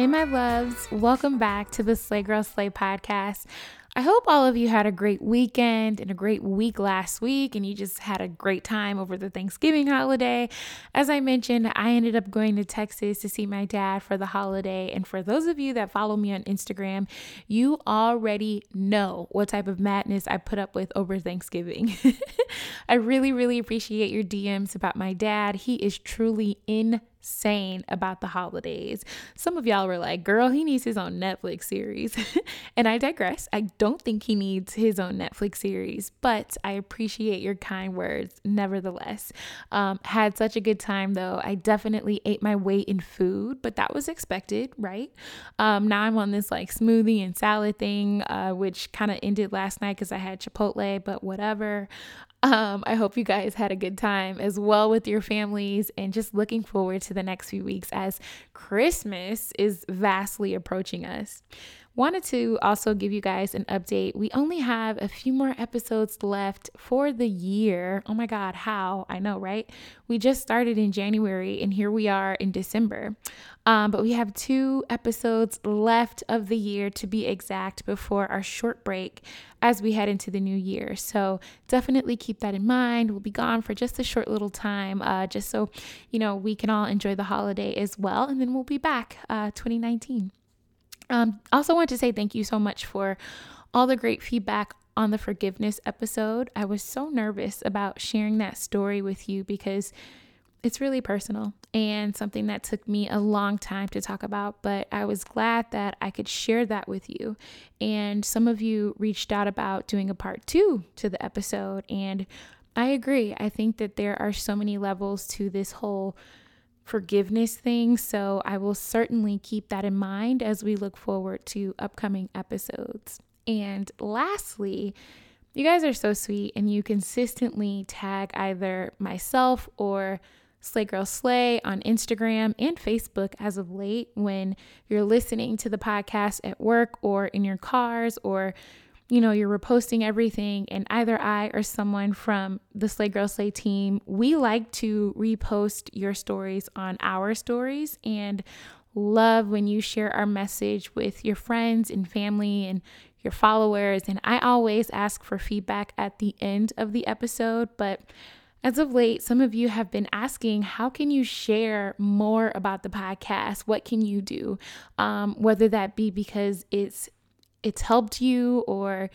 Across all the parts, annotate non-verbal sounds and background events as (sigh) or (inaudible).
Hey, my loves, welcome back to the Slay Girl Slay podcast. I hope all of you had a great weekend and a great week last week, and you just had a great time over the Thanksgiving holiday. As I mentioned, I ended up going to Texas to see my dad for the holiday. And for those of you that follow me on Instagram, you already know what type of madness I put up with over Thanksgiving. (laughs) I really, really appreciate your DMs about my dad. He is truly in insane about the holidays. Some of y'all were like, girl, he needs his own Netflix series. (laughs) and I digress. I don't think he needs his own Netflix series, but I appreciate your kind words nevertheless. Um, had such a good time though. I definitely ate my weight in food, but that was expected, right? Um, now I'm on this like smoothie and salad thing, uh, which kind of ended last night because I had Chipotle, but whatever. Um, I hope you guys had a good time as well with your families and just looking forward to the next few weeks as Christmas is vastly approaching us. Wanted to also give you guys an update. We only have a few more episodes left for the year. Oh my God, how? I know, right? We just started in January and here we are in December. Um, but we have two episodes left of the year to be exact before our short break as we head into the new year. So definitely keep that in mind. We'll be gone for just a short little time, uh, just so you know we can all enjoy the holiday as well. And then we'll be back uh, 2019. Um, also, want to say thank you so much for all the great feedback on the forgiveness episode. I was so nervous about sharing that story with you because it's really personal and something that took me a long time to talk about, but I was glad that I could share that with you. And some of you reached out about doing a part two to the episode, and I agree. I think that there are so many levels to this whole forgiveness thing. So I will certainly keep that in mind as we look forward to upcoming episodes. And lastly, you guys are so sweet and you consistently tag either myself or Slay Girl Slay on Instagram and Facebook as of late when you're listening to the podcast at work or in your cars or you know, you're reposting everything, and either I or someone from the Slay Girl Slay team, we like to repost your stories on our stories and love when you share our message with your friends and family and your followers. And I always ask for feedback at the end of the episode, but as of late, some of you have been asking, how can you share more about the podcast? What can you do? Um, whether that be because it's it's helped you or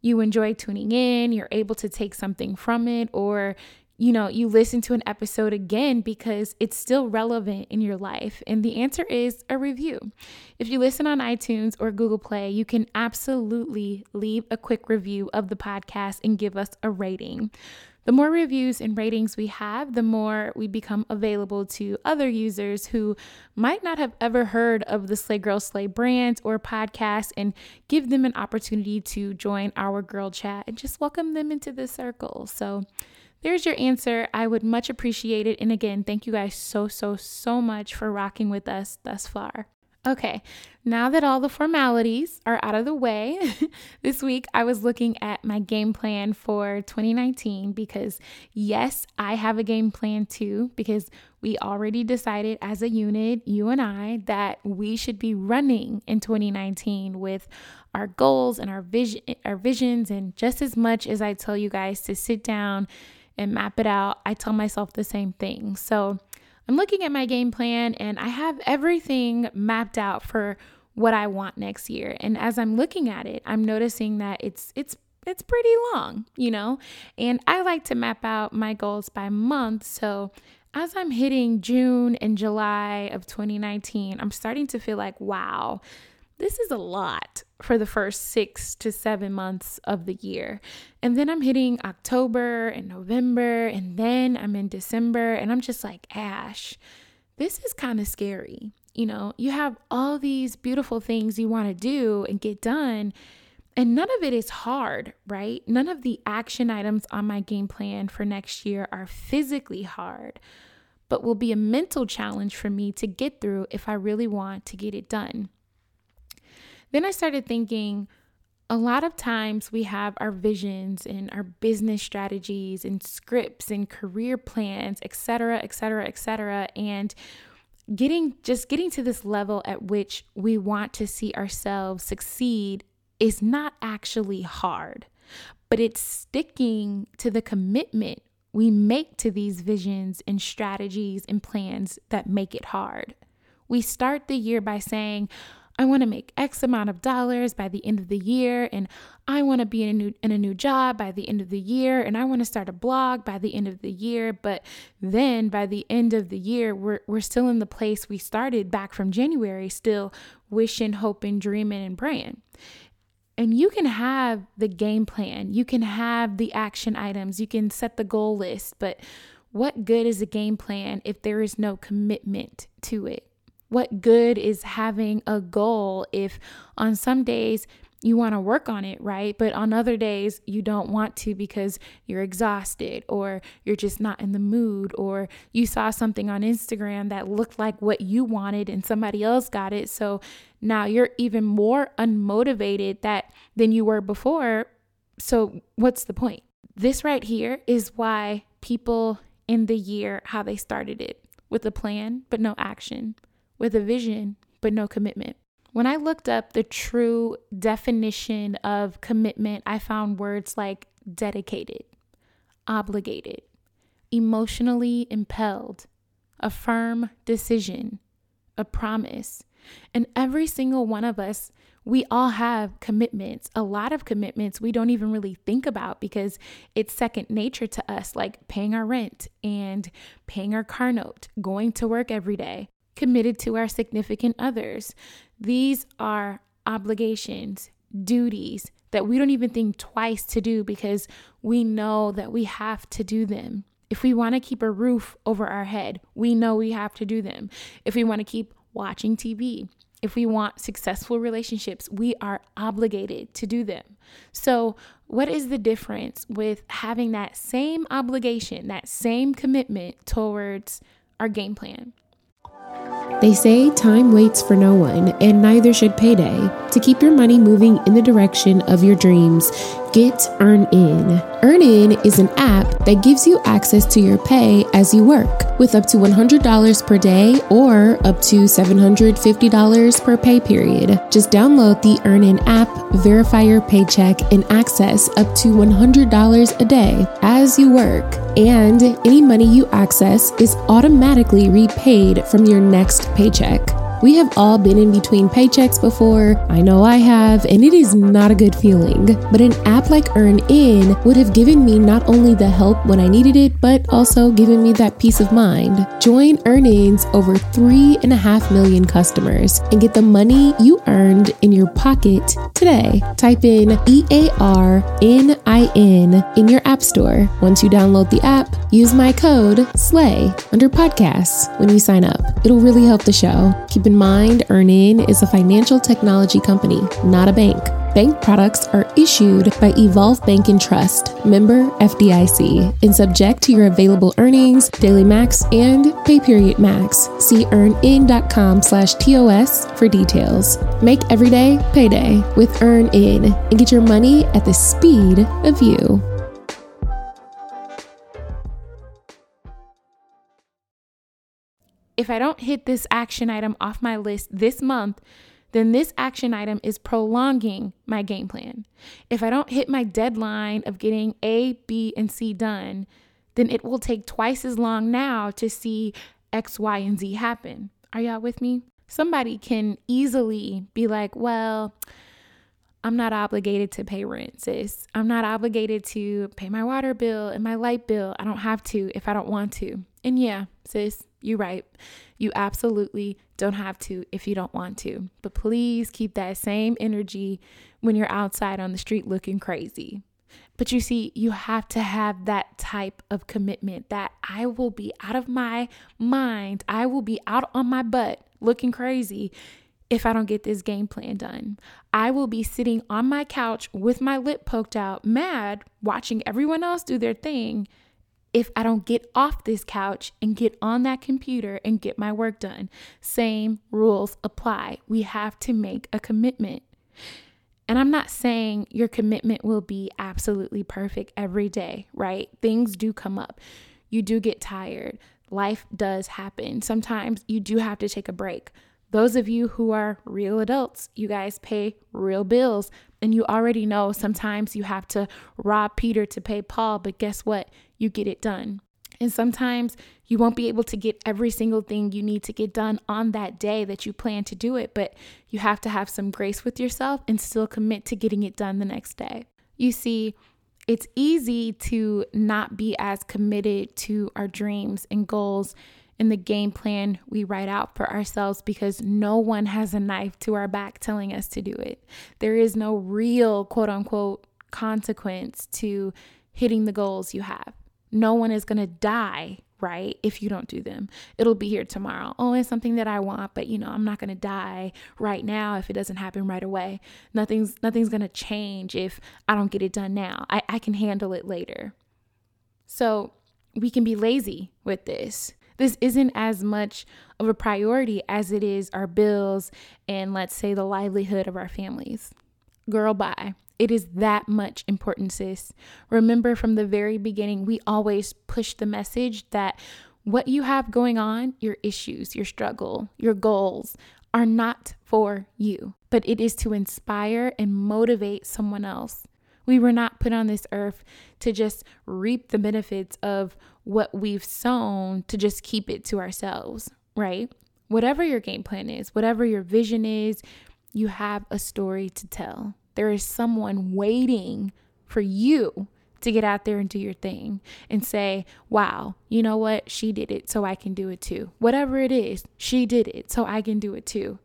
you enjoy tuning in, you're able to take something from it, or you know, you listen to an episode again because it's still relevant in your life? And the answer is a review. If you listen on iTunes or Google Play, you can absolutely leave a quick review of the podcast and give us a rating. The more reviews and ratings we have, the more we become available to other users who might not have ever heard of the Slay Girl Slay brand or podcast and give them an opportunity to join our girl chat and just welcome them into the circle. So, there's your answer. I would much appreciate it. And again, thank you guys so, so, so much for rocking with us thus far. Okay, now that all the formalities are out of the way, (laughs) this week I was looking at my game plan for 2019 because, yes, I have a game plan too, because we already decided as a unit, you and I, that we should be running in 2019 with our goals and our vision our visions and just as much as I tell you guys to sit down and map it out, I tell myself the same thing. So, I'm looking at my game plan and I have everything mapped out for what I want next year. And as I'm looking at it, I'm noticing that it's it's it's pretty long, you know? And I like to map out my goals by month. So as I'm hitting June and July of 2019, I'm starting to feel like, wow, this is a lot for the first six to seven months of the year. And then I'm hitting October and November, and then I'm in December, and I'm just like, Ash, this is kind of scary. You know, you have all these beautiful things you want to do and get done, and none of it is hard, right? None of the action items on my game plan for next year are physically hard, but will be a mental challenge for me to get through if I really want to get it done. Then I started thinking a lot of times we have our visions and our business strategies and scripts and career plans, et cetera, et cetera, et cetera. And getting just getting to this level at which we want to see ourselves succeed is not actually hard, but it's sticking to the commitment we make to these visions and strategies and plans that make it hard. We start the year by saying, I want to make X amount of dollars by the end of the year, and I want to be in a new in a new job by the end of the year, and I want to start a blog by the end of the year. But then by the end of the year, we're we're still in the place we started back from January, still wishing, hoping, dreaming, and praying. And you can have the game plan, you can have the action items, you can set the goal list, but what good is a game plan if there is no commitment to it? What good is having a goal if on some days you want to work on it, right? But on other days you don't want to because you're exhausted or you're just not in the mood or you saw something on Instagram that looked like what you wanted and somebody else got it. So now you're even more unmotivated that than you were before. So what's the point? This right here is why people in the year how they started it with a plan but no action with a vision but no commitment. When I looked up the true definition of commitment, I found words like dedicated, obligated, emotionally impelled, a firm decision, a promise. And every single one of us, we all have commitments, a lot of commitments we don't even really think about because it's second nature to us, like paying our rent and paying our car note, going to work every day, committed to our significant others. These are obligations, duties that we don't even think twice to do because we know that we have to do them. If we want to keep a roof over our head, we know we have to do them. If we want to keep watching TV, if we want successful relationships, we are obligated to do them. So, what is the difference with having that same obligation, that same commitment towards our game plan? They say time waits for no one, and neither should payday. To keep your money moving in the direction of your dreams, get EarnIn. EarnIn is an app that gives you access to your pay as you work, with up to $100 per day or up to $750 per pay period. Just download the EarnIn app, verify your paycheck, and access up to $100 a day as you work. And any money you access is automatically repaid from your next paycheck. We have all been in between paychecks before. I know I have, and it is not a good feeling. But an app like EarnIn would have given me not only the help when I needed it, but also given me that peace of mind. Join EarnIn's over 3.5 million customers and get the money you earned in your pocket today. Type in E A R N I N in your app store. Once you download the app, use my code SLAY under podcasts when you sign up. It'll really help the show. Keep in mind, EarnIn is a financial technology company, not a bank. Bank products are issued by Evolve Bank and Trust, member FDIC, and subject to your available earnings, daily max, and pay period max. See earnin.com slash TOS for details. Make every day payday with EarnIn and get your money at the speed of you. If I don't hit this action item off my list this month, then this action item is prolonging my game plan. If I don't hit my deadline of getting A, B, and C done, then it will take twice as long now to see X, Y, and Z happen. Are y'all with me? Somebody can easily be like, well, I'm not obligated to pay rent, sis. I'm not obligated to pay my water bill and my light bill. I don't have to if I don't want to. And yeah, sis, You're right. You absolutely don't have to if you don't want to. But please keep that same energy when you're outside on the street looking crazy. But you see, you have to have that type of commitment that I will be out of my mind. I will be out on my butt looking crazy if I don't get this game plan done. I will be sitting on my couch with my lip poked out, mad, watching everyone else do their thing if I don't get off this couch and get on that computer and get my work done. Same rules apply. We have to make a commitment. And I'm not saying your commitment will be absolutely perfect every day, right? Things do come up. You do get tired. Life does happen. Sometimes you do have to take a break. Those of you who are real adults, you guys pay real bills. And you already know sometimes you have to rob Peter to pay Paul, but guess what? You get it done. And sometimes you won't be able to get every single thing you need to get done on that day that you plan to do it, but you have to have some grace with yourself and still commit to getting it done the next day. You see, it's easy to not be as committed to our dreams and goals in the game plan we write out for ourselves because no one has a knife to our back telling us to do it. There is no real quote unquote consequence to hitting the goals you have. No one is going to die, right? If you don't do them, it'll be here tomorrow. Oh, it's something that I want, but you know, I'm not going to die right now if it doesn't happen right away. Nothing's nothing's going to change if I don't get it done now. I, I can handle it later. So, we can be lazy with this. This isn't as much of a priority as it is our bills and, let's say, the livelihood of our families. Girl, bye. It is that much important, sis. Remember from the very beginning, we always push the message that what you have going on, your issues, your struggle, your goals, are not for you, but it is to inspire and motivate someone else. We were not put on this earth to just reap the benefits of what we've sown to just keep it to ourselves, right? Whatever your game plan is, whatever your vision is, you have a story to tell. There is someone waiting for you to get out there and do your thing and say, wow, you know what? She did it, so I can do it too. Whatever it is, she did it, so I can do it too.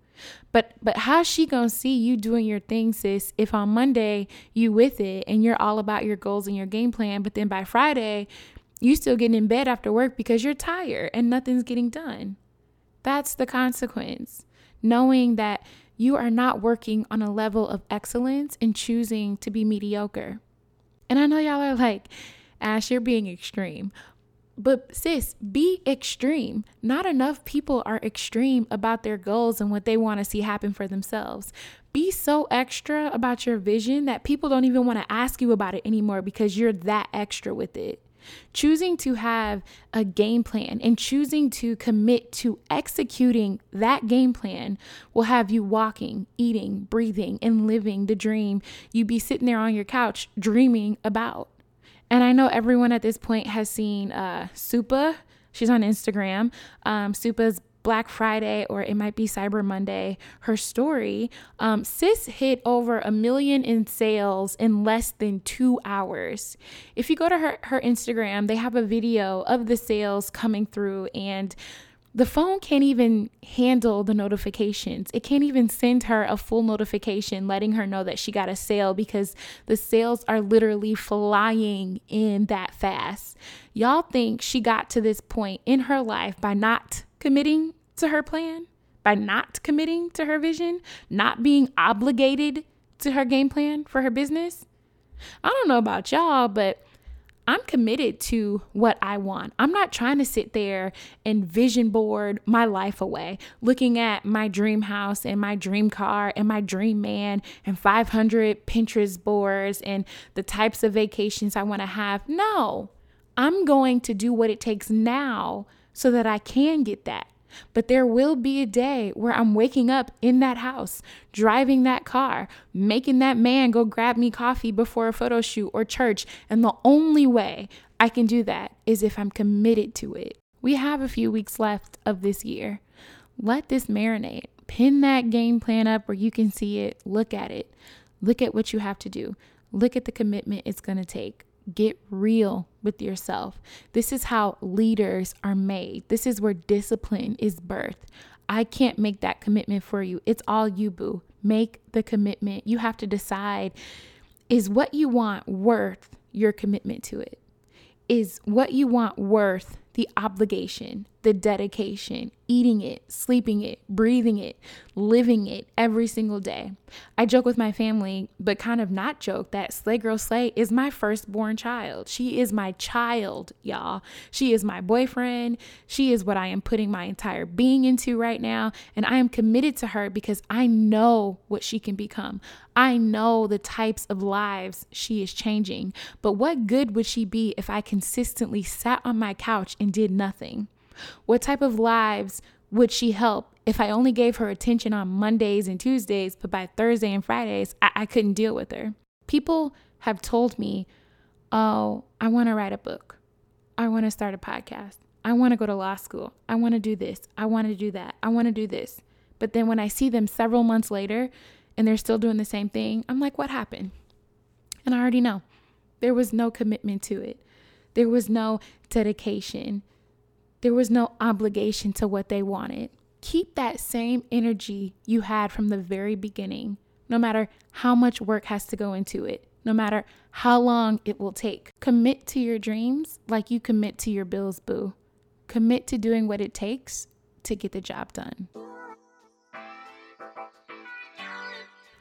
But but how's she gonna see you doing your thing, sis, if on Monday you with it and you're all about your goals and your game plan, but then by Friday you still getting in bed after work because you're tired and nothing's getting done. That's the consequence. Knowing that you are not working on a level of excellence and choosing to be mediocre. And I know y'all are like, Ash, you're being extreme. But sis, be extreme. Not enough people are extreme about their goals and what they want to see happen for themselves. Be so extra about your vision that people don't even want to ask you about it anymore because you're that extra with it. Choosing to have a game plan and choosing to commit to executing that game plan will have you walking, eating, breathing, and living the dream you'd be sitting there on your couch dreaming about. And I know everyone at this point has seen uh, Supa. She's on Instagram. Um, Supa's Black Friday or it might be Cyber Monday, her story, um, Sis hit over a million in sales in less than two hours. If you go to her, her Instagram, they have a video of the sales coming through and the phone can't even handle the notifications. It can't even send her a full notification letting her know that she got a sale because the sales are literally flying in that fast. Y'all think she got to this point in her life by not committing to her plan, by not committing to her vision, not being obligated to her game plan for her business? I don't know about y'all, but I'm committed to what I want. I'm not trying to sit there and vision board my life away, looking at my dream house and my dream car and my dream man and 500 Pinterest boards and the types of vacations I want to have. No, I'm going to do what it takes now so that I can get that. But there will be a day where I'm waking up in that house, driving that car, making that man go grab me coffee before a photo shoot or church. And the only way I can do that is if I'm committed to it. We have a few weeks left of this year. Let this marinate. Pin that game plan up where you can see it. Look at it. Look at what you have to do. Look at the commitment it's going to take. Get real with yourself. This is how leaders are made. This is where discipline is birthed. I can't make that commitment for you. It's all you, boo. Make the commitment. You have to decide is what you want worth your commitment to it? Is what you want worth the obligation, the dedication, eating it, sleeping it, breathing it, living it every single day. I joke with my family, but kind of not joke that Slay Girl Slay is my firstborn child. She is my child, y'all. She is my boyfriend. She is what I am putting my entire being into right now. And I am committed to her because I know what she can become. I know the types of lives she is changing. But what good would she be if I consistently sat on my couch and did nothing? What type of lives would she help if I only gave her attention on Mondays and Tuesdays, but by Thursday and Fridays, I, I couldn't deal with her? People have told me, oh, I want to write a book. I want to start a podcast. I want to go to law school. I want to do this. I want to do that. I want to do this. But then when I see them several months later and they're still doing the same thing, I'm like, what happened? And I already know there was no commitment to it, there was no dedication. There was no obligation to what they wanted. Keep that same energy you had from the very beginning, no matter how much work has to go into it, no matter how long it will take. Commit to your dreams like you commit to your bills, boo. Commit to doing what it takes to get the job done.